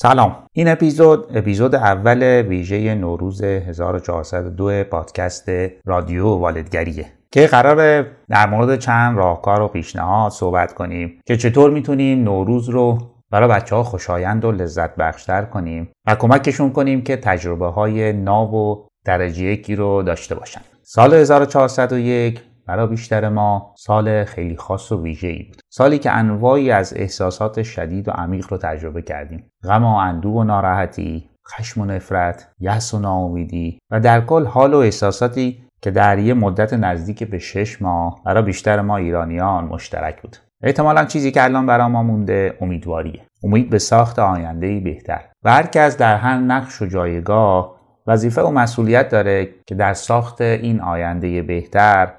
سلام. این اپیزود اپیزود اول ویژه نوروز 1402 پادکست رادیو والدگریه که قرار در مورد چند راهکار و پیشنهاد صحبت کنیم که چطور می‌تونیم نوروز رو برای بچه ها خوشایند و لذت بخشتر کنیم و کمکشون کنیم که تجربه های ناب و درجه یکی رو داشته باشن. سال 1401 برای بیشتر ما سال خیلی خاص و ویژه ای بود. سالی که انواعی از احساسات شدید و عمیق رو تجربه کردیم. غم و اندوه و ناراحتی خشم و نفرت یأس و ناامیدی و در کل حال و احساساتی که در یه مدت نزدیک به شش ماه برای بیشتر ما ایرانیان مشترک بود. احتمالا چیزی که الان برای ما مونده امیدواریه. امید به ساخت آینده بهتر. و هر کس در هر نقش و جایگاه وظیفه و مسئولیت داره که در ساخت این آینده بهتر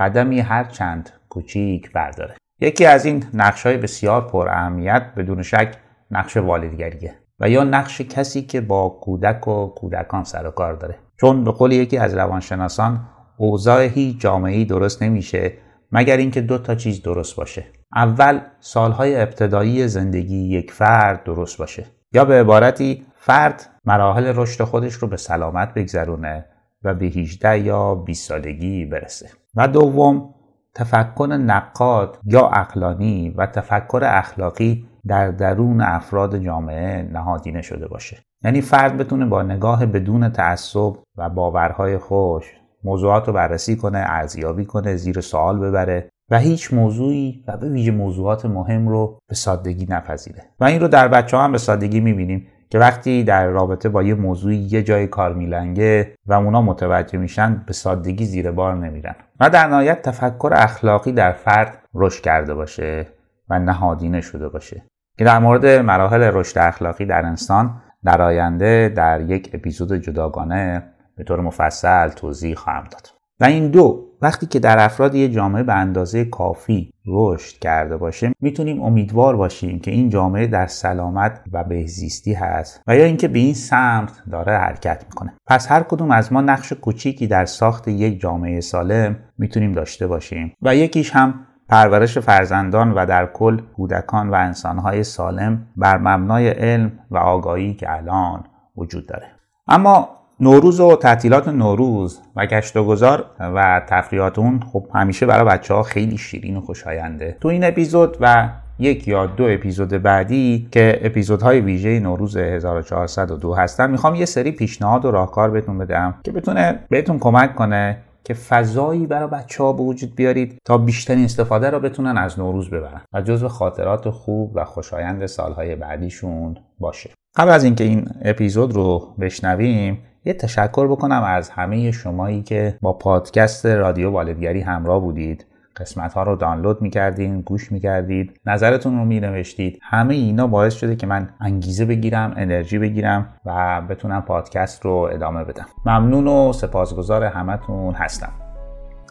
قدمی هر چند کوچیک برداره. یکی از این نقش های بسیار پر اهمیت بدون شک نقش والدگریه و یا نقش کسی که با کودک و کودکان سر و کار داره. چون به قول یکی از روانشناسان اوضاع هیچ جامعه درست نمیشه مگر اینکه دو تا چیز درست باشه. اول سالهای ابتدایی زندگی یک فرد درست باشه. یا به عبارتی فرد مراحل رشد خودش رو به سلامت بگذرونه و به 18 یا 20 سالگی برسه. و دوم تفکر نقاد یا اقلانی و تفکر اخلاقی در درون افراد جامعه نهادینه شده باشه. یعنی فرد بتونه با نگاه بدون تعصب و باورهای خوش موضوعات رو بررسی کنه ارزیابی کنه زیر سوال ببره و هیچ موضوعی و به ویژه موضوعات مهم رو به سادگی نپذیره. و این رو در بچه ها هم به سادگی می‌بینیم. که وقتی در رابطه با یه موضوعی یه جای کار میلنگه و اونا متوجه میشن به سادگی زیر بار نمیرن. و در نهایت تفکر اخلاقی در فرد رشد کرده باشه و نهادینه شده باشه. که در مورد مراحل رشد اخلاقی در انسان در آینده در یک اپیزود جداگانه به طور مفصل توضیح خواهم داد. و این دو وقتی که در افراد یه جامعه به اندازه کافی رشد کرده باشه می‌تونیم امیدوار باشیم که این جامعه در سلامت و بهزیستی هست و یا اینکه به این سمت داره حرکت می‌کنه. پس هر کدوم از ما نقش کوچیکی در ساخت یک جامعه سالم می‌تونیم داشته باشیم و یکیش هم پرورش فرزندان و در کل کودکان و انسانهای سالم بر مبنای علم و آگاهی که الان وجود داره. اما نوروز و تعطیلات نوروز و گشت و گذار و تفریحات اون خب همیشه برای بچه ها خیلی شیرین و خوشاینده. تو این اپیزود و یک یا دو اپیزود بعدی که اپیزودهای ویژه نوروز 1402 هستن می‌خوام یه سری پیشنهاد و راهکار بهتون بدم که بتونه بهتون کمک کنه که فضایی برای بچه ها به وجود بیارید تا بیشترین استفاده را بتونن از نوروز ببرن و جزو خاطرات خوب و خوشایند سالهای بعدیشون باشه. قبل از اینکه این اپیزود رو بشنویم یه تشکر بکنم از همه شمایی که با پادکست رادیو والدگری همراه بودید. قسمت ها رو دانلود می‌کردین گوش می‌کردید نظرتون رو مینوشتید. همه اینا باعث شده که من انگیزه بگیرم انرژی بگیرم و بتونم پادکست رو ادامه بدم. ممنون و سپاسگزار همتون هستم.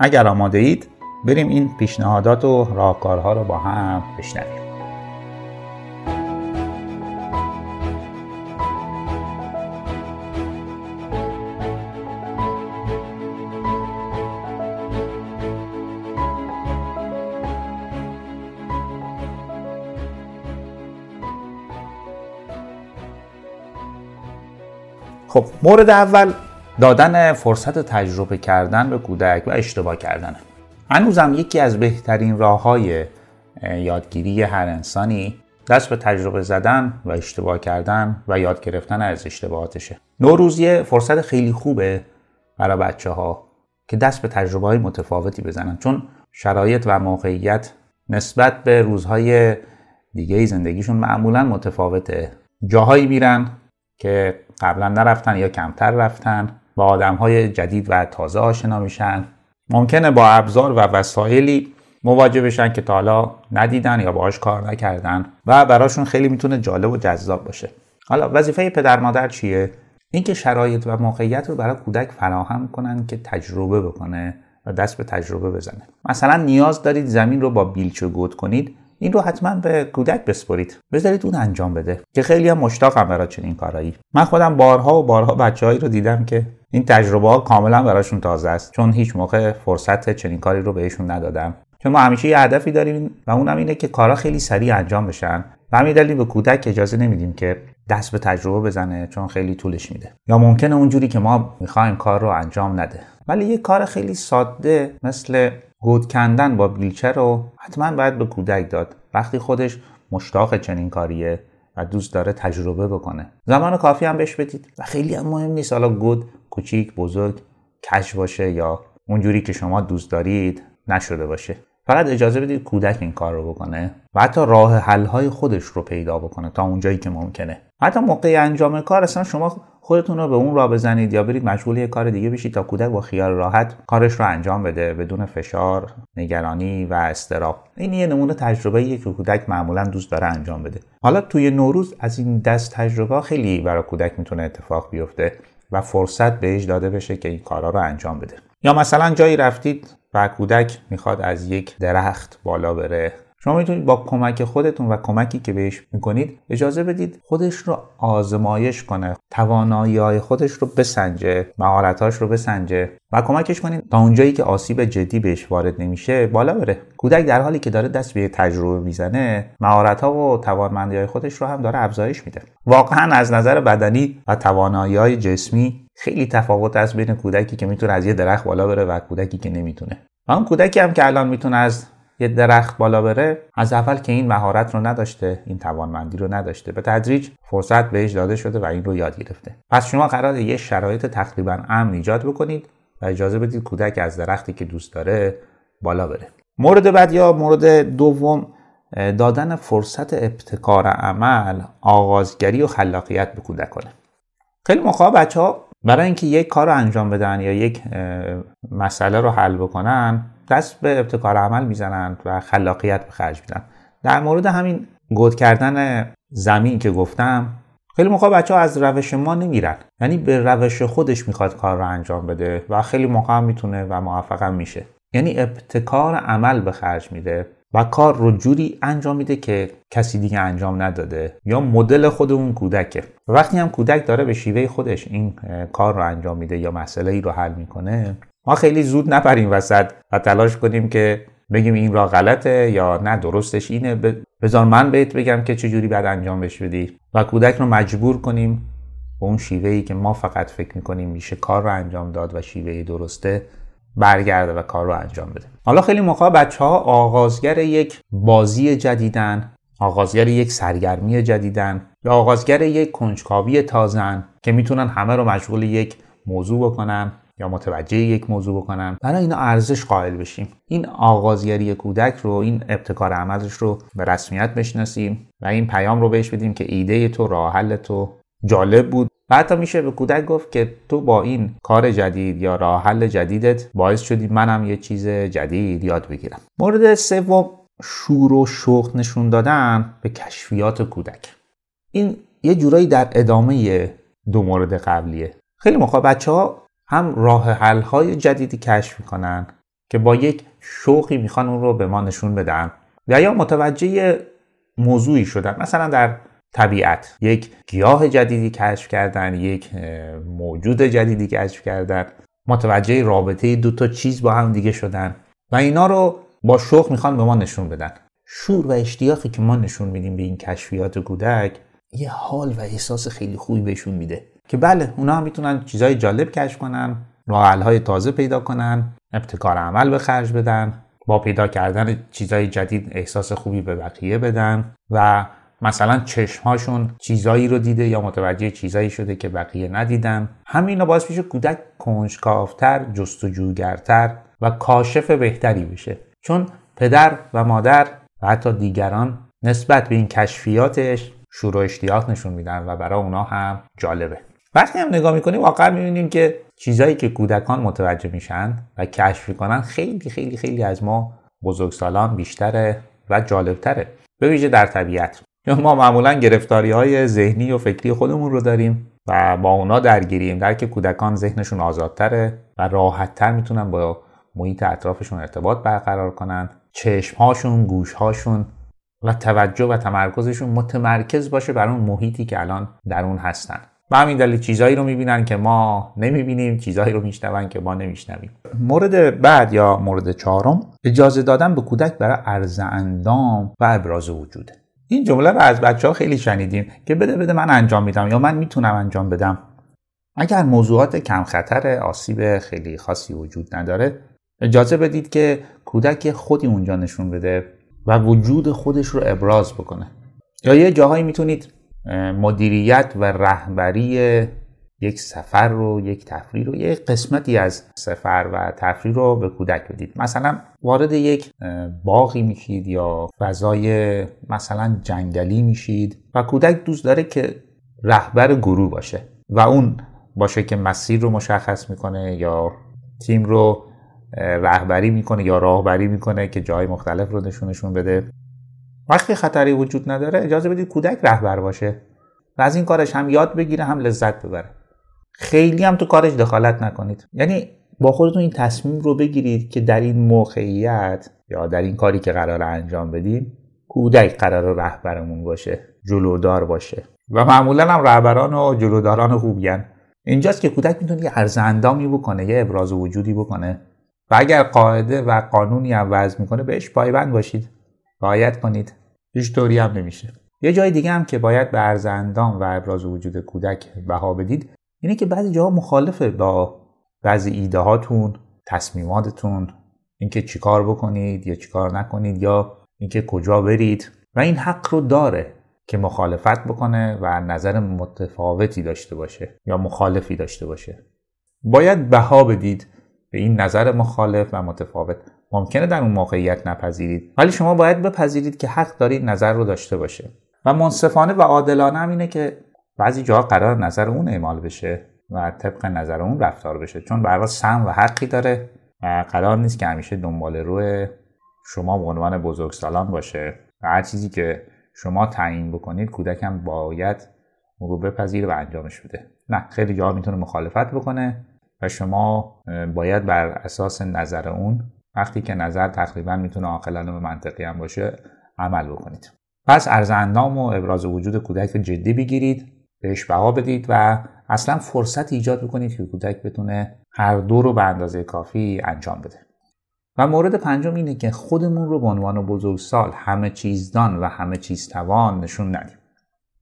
اگر آماده اید بریم این پیشنهادات و راهکارها رو با هم بشنویم. خب مورد اول دادن فرصت تجربه کردن به کودک و اشتباه کردن. هنوزم یکی از بهترین راه های یادگیری هر انسانی دست به تجربه زدن و اشتباه کردن و یاد گرفتن از اشتباهاتشه. نوروزیه فرصت خیلی خوبه برای بچه ها که دست به تجربه های متفاوتی بزنن چون شرایط و موقعیت نسبت به روزهای دیگه زندگیشون معمولا متفاوته. جاهایی میرن که قبلا نرفتن یا کمتر رفتن با آدم های جدید و تازه آشنا میشن. ممکنه با ابزار و وسایلی مواجه بشن که تا حالا ندیدن یا باهاش کار نکردن و براشون خیلی می‌تونه جالب و جذاب باشه. حالا وظیفه پدر مادر چیه؟ اینکه شرایط و موقعیت رو برای کودک فراهم کنن که تجربه بکنه و دست به تجربه بزنه. مثلا نیاز دارید زمین رو با بیلچه گود کنید این رو حتما به کودک بسپرید. بذارید اون انجام بده. که خیلی هم مشتاقم برای چنین کارایی. من خودم بارها و بارها بچههایی رو دیدم که این تجربه ها کاملا براشون تازه است. چون هیچ موقع فرصت چنین کاری رو بهشون ندادم. چون ما همیشه یه هدفی داریم و اونم اینه که کارا خیلی سریع انجام بشن. و همین دلیل به کودک اجازه نمیدیم که دست به تجربه بزنه چون خیلی طولش میده. یا ممکنه اونجوری که ما می‌خوایم کار رو انجام نده. ولی یه کار خیلی ساده مثل گود کندن با بیلچه رو حتما باید به کودک داد. وقتی خودش مشتاق چنین کاریه و دوست داره تجربه بکنه. زمان کافی هم بهش بدید. و خیلی هم مهم نیست حالا گود کوچیک بزرگ کش باشه یا اونجوری که شما دوست دارید نشده باشه. فقط اجازه بدید کودک این کار رو بکنه و حتی راه حل های خودش رو پیدا بکنه تا اونجایی که ممکنه. حتی موقع انجام کار اصلا شما خودتون رو به اون را بزنید یا برید مشغول یه کار دیگه بشید تا کودک با خیال راحت کارش رو انجام بده بدون فشار نگرانی و استراب. این یه نمونه تجربه که کودک معمولا دوست داره انجام بده. حالا توی نوروز از این دست تجربه خیلی برای کودک می‌تونه اتفاق بیفته و فرصت بهش داده بشه که این کارا رو انجام بده. یا مثلا جایی رفتید و کودک می‌خواد از یک درخت بالا بره. شما می‌تونید با کمک خودتون و کمکی که بهش می‌کنید اجازه بدید خودش رو آزمایش کنه توانایی های خودش رو بسنجه مهارتاش رو بسنجه و کمکش کنید تا اونجایی که آسیب جدی بهش وارد نمیشه بالا بره. کودک در حالی که داره دست به تجربه می‌زنه مهارت ها و توانمندی های خودش رو هم داره افزایش میده. واقعا از نظر بدنی و توانایی های جسمی خیلی تفاوت است بین کودکی که می‌تونه از یه درخت بالا بره و کودکی که نمی‌تونه. و اون کودکی هم که الان می‌تونه از یه درخت بالا بره از اول که این مهارت رو نداشته این توانمندی رو نداشته. به تدریج فرصت بهش داده شده و این رو یاد گرفته. پس شما قرار یه شرایط تقریبا امن ایجاد بکنید و اجازه بدید کودک از درختی که دوست داره بالا بره. مورد بعد یا مورد دوم دادن فرصت ابتکار عمل آغازگری و خلاقیت به کودکانه. خیلی موقع بچه ها برای اینکه یک کار رو انجام بدن یا یک مسئله رو حل بکنن دست به ابتکار عمل می‌زنند و خلاقیت به خرج میدن. در مورد همین گود کردن زمین که گفتم خیلی موقع بچه ها از روش ما نمیرن. یعنی به روش خودش می‌خواد کار رو انجام بده و خیلی موقع می‌تونه و موفق میشه. یعنی ابتکار عمل به خرج میده. و کار رو جوری انجام میده که کسی دیگه انجام نداده یا مدل خود اون کودکه. وقتی هم کودک داره به شیوه خودش این کار رو انجام میده یا مسئله ای رو حل می‌کنه ما خیلی زود نپریم وسط و تلاش کنیم که بگیم این را غلطه یا نه درستش اینه. بذار من بهت بگم که چجوری باید انجام بش بدی. و کودک رو مجبور کنیم به اون شیوه ای که ما فقط فکر می‌کنیم میشه کار رو انجام داد و شیوه درسته برگرده و کار رو انجام بده. حالا خیلی موقع بچه ها آغازگر یک بازی جدیدن آغازگر یک سرگرمی جدیدن یا آغازگر یک کنجکاوی تازن که می‌تونن همه رو مشغول یک موضوع بکنن یا متوجه یک موضوع بکنن. برای اینا ارزش قائل بشیم. این آغازگری کودک رو این ابتکار عملش رو به رسمیت بشناسیم و این پیام رو بهش بدیم که ایده تو راه حل تو جالب بود. و حتی میشه به کودک گفت که تو با این کار جدید یا راه حل جدیدت باعث شدی منم یه چیز جدید یاد بگیرم. مورد سوم شور و شوق نشون دادن به کشفیات کودک. این یه جورایی در ادامه دو مورد قبلیه. خیلی موقع بچه ها هم راه حل های جدیدی کشف می‌کنن که با یک شوقی می‌خوان اون رو به ما نشون بدن و یا متوجه موضوعی شدن. مثلا در طبیعت. یک گیاه جدیدی کشف کردن یک موجود جدیدی کشف کردن. متوجه رابطه دو تا چیز با هم دیگه شدن. و اینا رو با شوق می‌خوان به ما نشون بدن. شور و اشتیاقی که ما نشون میدیم به این کشفیات کودک یه حال و احساس خیلی خوبی بهشون میده. که بله اونا هم می‌تونن چیزای جالب کشف کنن راه های تازه پیدا کنن ابتکار عمل به خرج بدن با پیدا کردن چیزای جدید احساس خوبی به بقیه بدن و مثلا چشمهاشون چیزایی رو دیده یا متوجه چیزایی شده که بقیه ندیدن. همینا باعث میشه کودک کنجکاوتر جستجوگرتر و کاشف بهتری بشه. چون پدر و مادر و حتی دیگران نسبت به این کشفیاتش شروع اشتیاق نشون میدن و برای اونا هم جالبه. وقتی هم نگاه می‌کنیم واقعا می‌بینیم که چیزایی که کودکان متوجه میشن و کشف می‌کنن خیلی خیلی خیلی از ما بزرگسالان بیشتره و جالبتره. به ویژه در طبیعت. ما معمولا گرفتاری های ذهنی و فکری خودمون رو داریم و با اونا درگیریم. در که کودکان ذهنشون آزادتره و راحتتر می‌تونن با محیط اطرافشون ارتباط برقرار کنن. چشمهاشون گوشهاشون و توجه و تمرکزشون متمرکز باشه بر اون محیطی که الان در اون هستن. و همین دلیل چیزهایی رو می‌بینن که ما نمی‌بینیم چیزهایی رو میشنون که ما نمیشنویم. مورد بعد یا مورد چهارم اجازه دادن به کودک برای عرض اندام و ابراز وجوده. این جمله رو از بچه ها خیلی شنیدیم که بده بده من انجام میدم یا من می‌تونم انجام بدم. اگر موضوعات کم خطر آسیب خیلی خاصی وجود نداره اجازه بدید که کودک خودی اونجا نشون بده و وجود خودش رو ابراز بکنه. یا یه جاهایی می‌تونید مدیریت و رهبری یک سفر رو یک تفریح رو یک قسمتی از سفر و تفریح رو به کودک بدید. مثلا وارد یک باقی میشید یا فضای مثلا جنگلی میشید و کودک دوست داره که رهبر گروه باشه و اون باشه که مسیر رو مشخص می‌کنه یا تیم رو رهبری می‌کنه یا راهبری می‌کنه که جای مختلف رو نشونشون بده. وقتی خطری وجود نداره اجازه بدید کودک رهبر باشه و از این کارش هم یاد بگیره هم لذت ببره. خیلی هم تو کارش دخالت نکنید. یعنی با خودتون این تصمیم رو بگیرید که در این موقعیت یا در این کاری که قرار انجام بدیم کودک قرار رهبرمون باشه جلودار باشه. و معمولا هم رهبران و جلوداران خوبیان اینجاست که کودک می‌تونه یه عرض اندامی بکنه یه ابراز وجودی بکنه. و اگر قاعده و قانونی هم وضع می‌کنه بهش پایبند باشید. رعایت کنید. هیچ طوری هم نمیشه. یه جای دیگه هم که باید به عرض اندام و ابراز وجود کودک بها بدید اینه که بعضی جاها مخالفه با بعضی ایده هاتون تصمیماتتون اینکه چیکار بکنید یا چیکار نکنید یا اینکه کجا برید. و این حق رو داره که مخالفت بکنه و نظر متفاوتی داشته باشه یا مخالفی داشته باشه. باید بها بدید به این نظر مخالف و متفاوت. ممکنه در اون موقعیت نپذیرید. ولی شما باید بپذیرید که حق دارید نظر رو داشته باشه. و منصفانه و عادلانه هم اینه که بعضی جاها قرار نظر اون اعمال بشه و طبق نظر اون رفتار بشه. چون برای سم و حقی داره و قرار نیست که همیشه دنبال روی شما به عنوان بزرگسالان باشه. و هر چیزی که شما تعیین بکنید کودکم باید اون رو بپذیره و انجامش بده. نه خیلی جاها می‌تونه مخالفت بکنه و شما باید بر اساس نظر اون وقتی که نظر تقریبا می‌تونه عاقلانه و منطقی هم باشه عمل بکنید. پس ارز اندام و ابراز وجود کودک جدی بگیرید. بهش بها بدید و اصلا فرصت ایجاد بکنید که کودک بتونه هر دو رو به اندازه کافی انجام بده. و مورد پنجم اینه که خودمون رو به عنوان بزرگسال همه چیزدان و همه چیز توان نشون ندیم.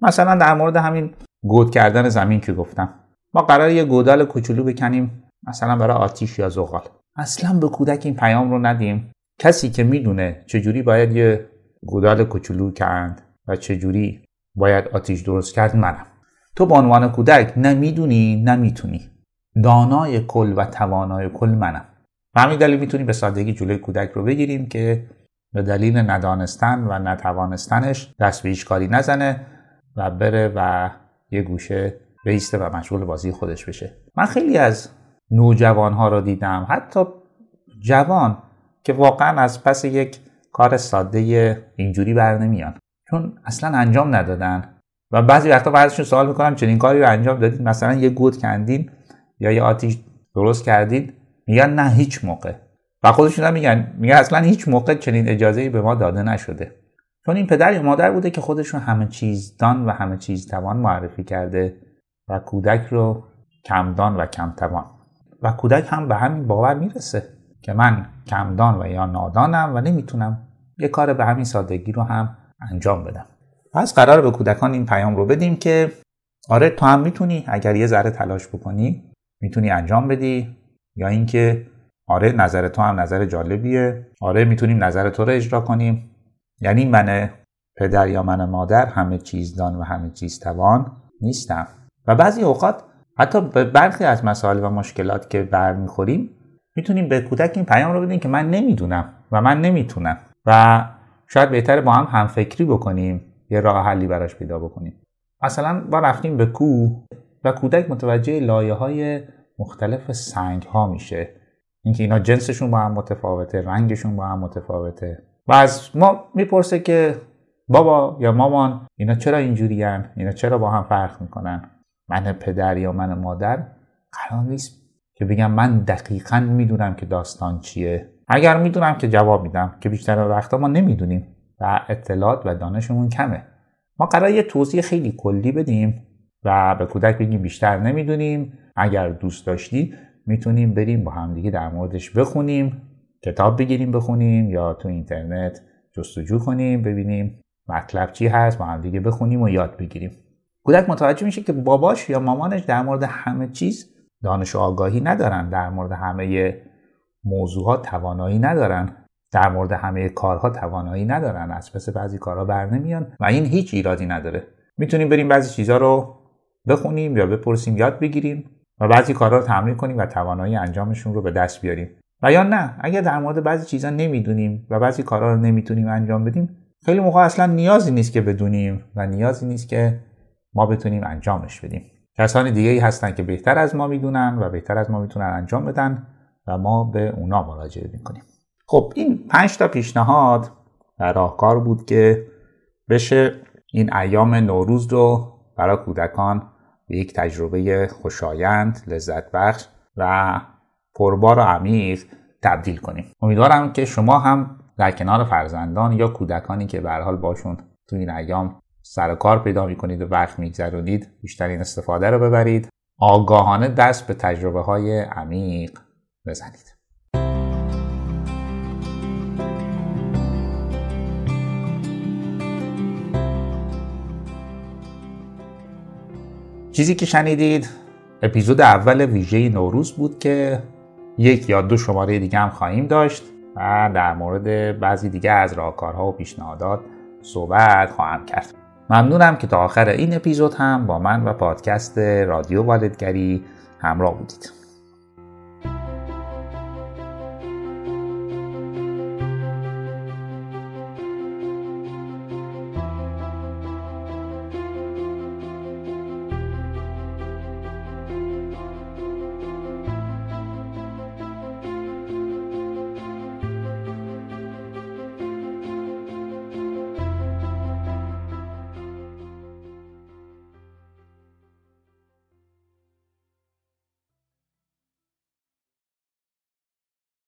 مثلا در مورد همین گود کردن زمین که گفتم. ما قرار یه گودال کوچولو بکنیم مثلا برای آتیش یا زغال. اصلا به کودک این پیام رو ندیم. کسی که می‌دونه چجوری باید یه گودال کوچولو کند و چجوری باید آتیش درست کرد منم. تو به عنوان کودک نه می‌دونی نه می‌تونی دانای کل و توانای کل منم. و همین دلیل می‌تونیم به سادگی جلوی کودک رو بگیریم که به دلیل ندانستن و نتوانستنش دست به هیچ کاری نزنه و بره و یه گوشه بیسته و مشغول بازی خودش بشه. من خیلی از نوجوان ها رو دیدم حتی جوان که واقعا از پس یک کار ساده اینجوری بر نمیان. چون اصلا انجام ندادن. و بعضی وقتا بعضیشون سوال می‌کنم چنین کاری رو انجام دادید؟ مثلا یه گود کندین یا یه آتیش درست کردید میگن نه هیچ موقع. و خودشون هم میگن میگن اصلا هیچ موقع چنین اجازه به ما داده نشده. چون این پدر یا مادر بوده که خودشون همه چیز دان و همه چیز توان معرفی کرده و کودک رو کمدان و کمتوان. و کودک هم به همین باور می‌رسه که من کمدان و یا نادانم و نمی‌تونم یه کار به همین سادگی رو هم انجام بدم. پس قرار به کودکان این پیام رو بدیم که آره تو هم می‌تونی اگر یه ذره تلاش بکنی می‌تونی انجام بدی. یا اینکه آره نظر تو هم نظر جالبیه. آره می‌تونیم نظر تو رو اجرا کنیم. یعنی من پدر یا من مادر همه چیز دان و همه چیز توان نیستم. و بعضی اوقات حتی به برخی از مسائل و مشکلات که برمیخوریم می‌تونیم به کودک این پیام رو بدیم که من نمی‌دونم و من نمی‌تونم. و شاید بهتر با هم همفکری بکنیم. یه راه حلی براش پیدا بکنیم. مثلا ما رفتیم به کوه و کودک متوجه لایه های مختلف سنگ ها میشه. اینکه اینا جنسشون با هم متفاوته رنگشون با هم متفاوته. و از ما می‌پرسه که بابا یا مامان اینا چرا اینجوری اینا چرا با هم فرق می‌کنن؟ من پدر یا من مادر؟ قرار نیست که بگم من دقیقا می‌دونم که داستان چیه. اگر می‌دونم که جواب میدم که بیشتر وقتا ما نمی‌دونیم. و اطلاعات و دانشمون کمه. ما قرار یه توضیح خیلی کلی بدیم و به کودک بگیم بیشتر نمی‌دونیم. اگر دوست داشتی می‌تونیم بریم با همدیگه در موردش بخونیم کتاب بگیریم بخونیم یا تو اینترنت جستجو کنیم ببینیم مطلب چی هست با هم دیگه بخونیم و یاد بگیریم. کودک متوجه میشه که باباش یا مامانش در مورد همه چیز دانش و آگاهی ندارن در مورد همه موضوعات توانایی ندارن. در مورد همه کارها توانایی ندارن از پس بعضی کارها بر نمیان و این هیچ ایرادی نداره. می‌تونیم بریم بعضی چیزها رو بخونیم یا بپرسیم یاد بگیریم و بعضی کارها رو تمرین کنیم و توانایی انجامشون رو به دست بیاریم. و یا نه اگر در مورد بعضی چیزا نمی‌دونیم و بعضی کارها رو نمی‌تونیم انجام بدیم خیلی موقع اصلا نیازی نیست که بدونیم و نیازی نیست که ما بتونیم انجامش بدیم. کسان دیگه ای هستن که بهتر از ما می‌دونن و بهتر از ما می‌تونن انجام بدن و ما به اونا مراجعه می‌کنیم. خب این پنج تا پیشنهاد و راهکار بود که بشه این ایام نوروز رو برای کودکان به یک تجربه خوشایند، لذت بخش و پربار و عمیق تبدیل کنیم. امیدوارم که شما هم در کنار فرزندان یا کودکانی که به حال باشون تو این ایام سر کار پیدا می‌کنید و وقت میگذرونید بیشترین استفاده رو ببرید آگاهانه دست به تجربه های عمیق بزنید چیزی که شنیدید اپیزود اول ویژه نوروز بود که یک یا دو شماره دیگه هم خواهیم داشت و در مورد بعضی دیگه از راهکارها و پیشنهادات صحبت خواهم کرد. ممنونم که تا آخر این اپیزود هم با من و پادکست رادیو والدگری همراه بودید.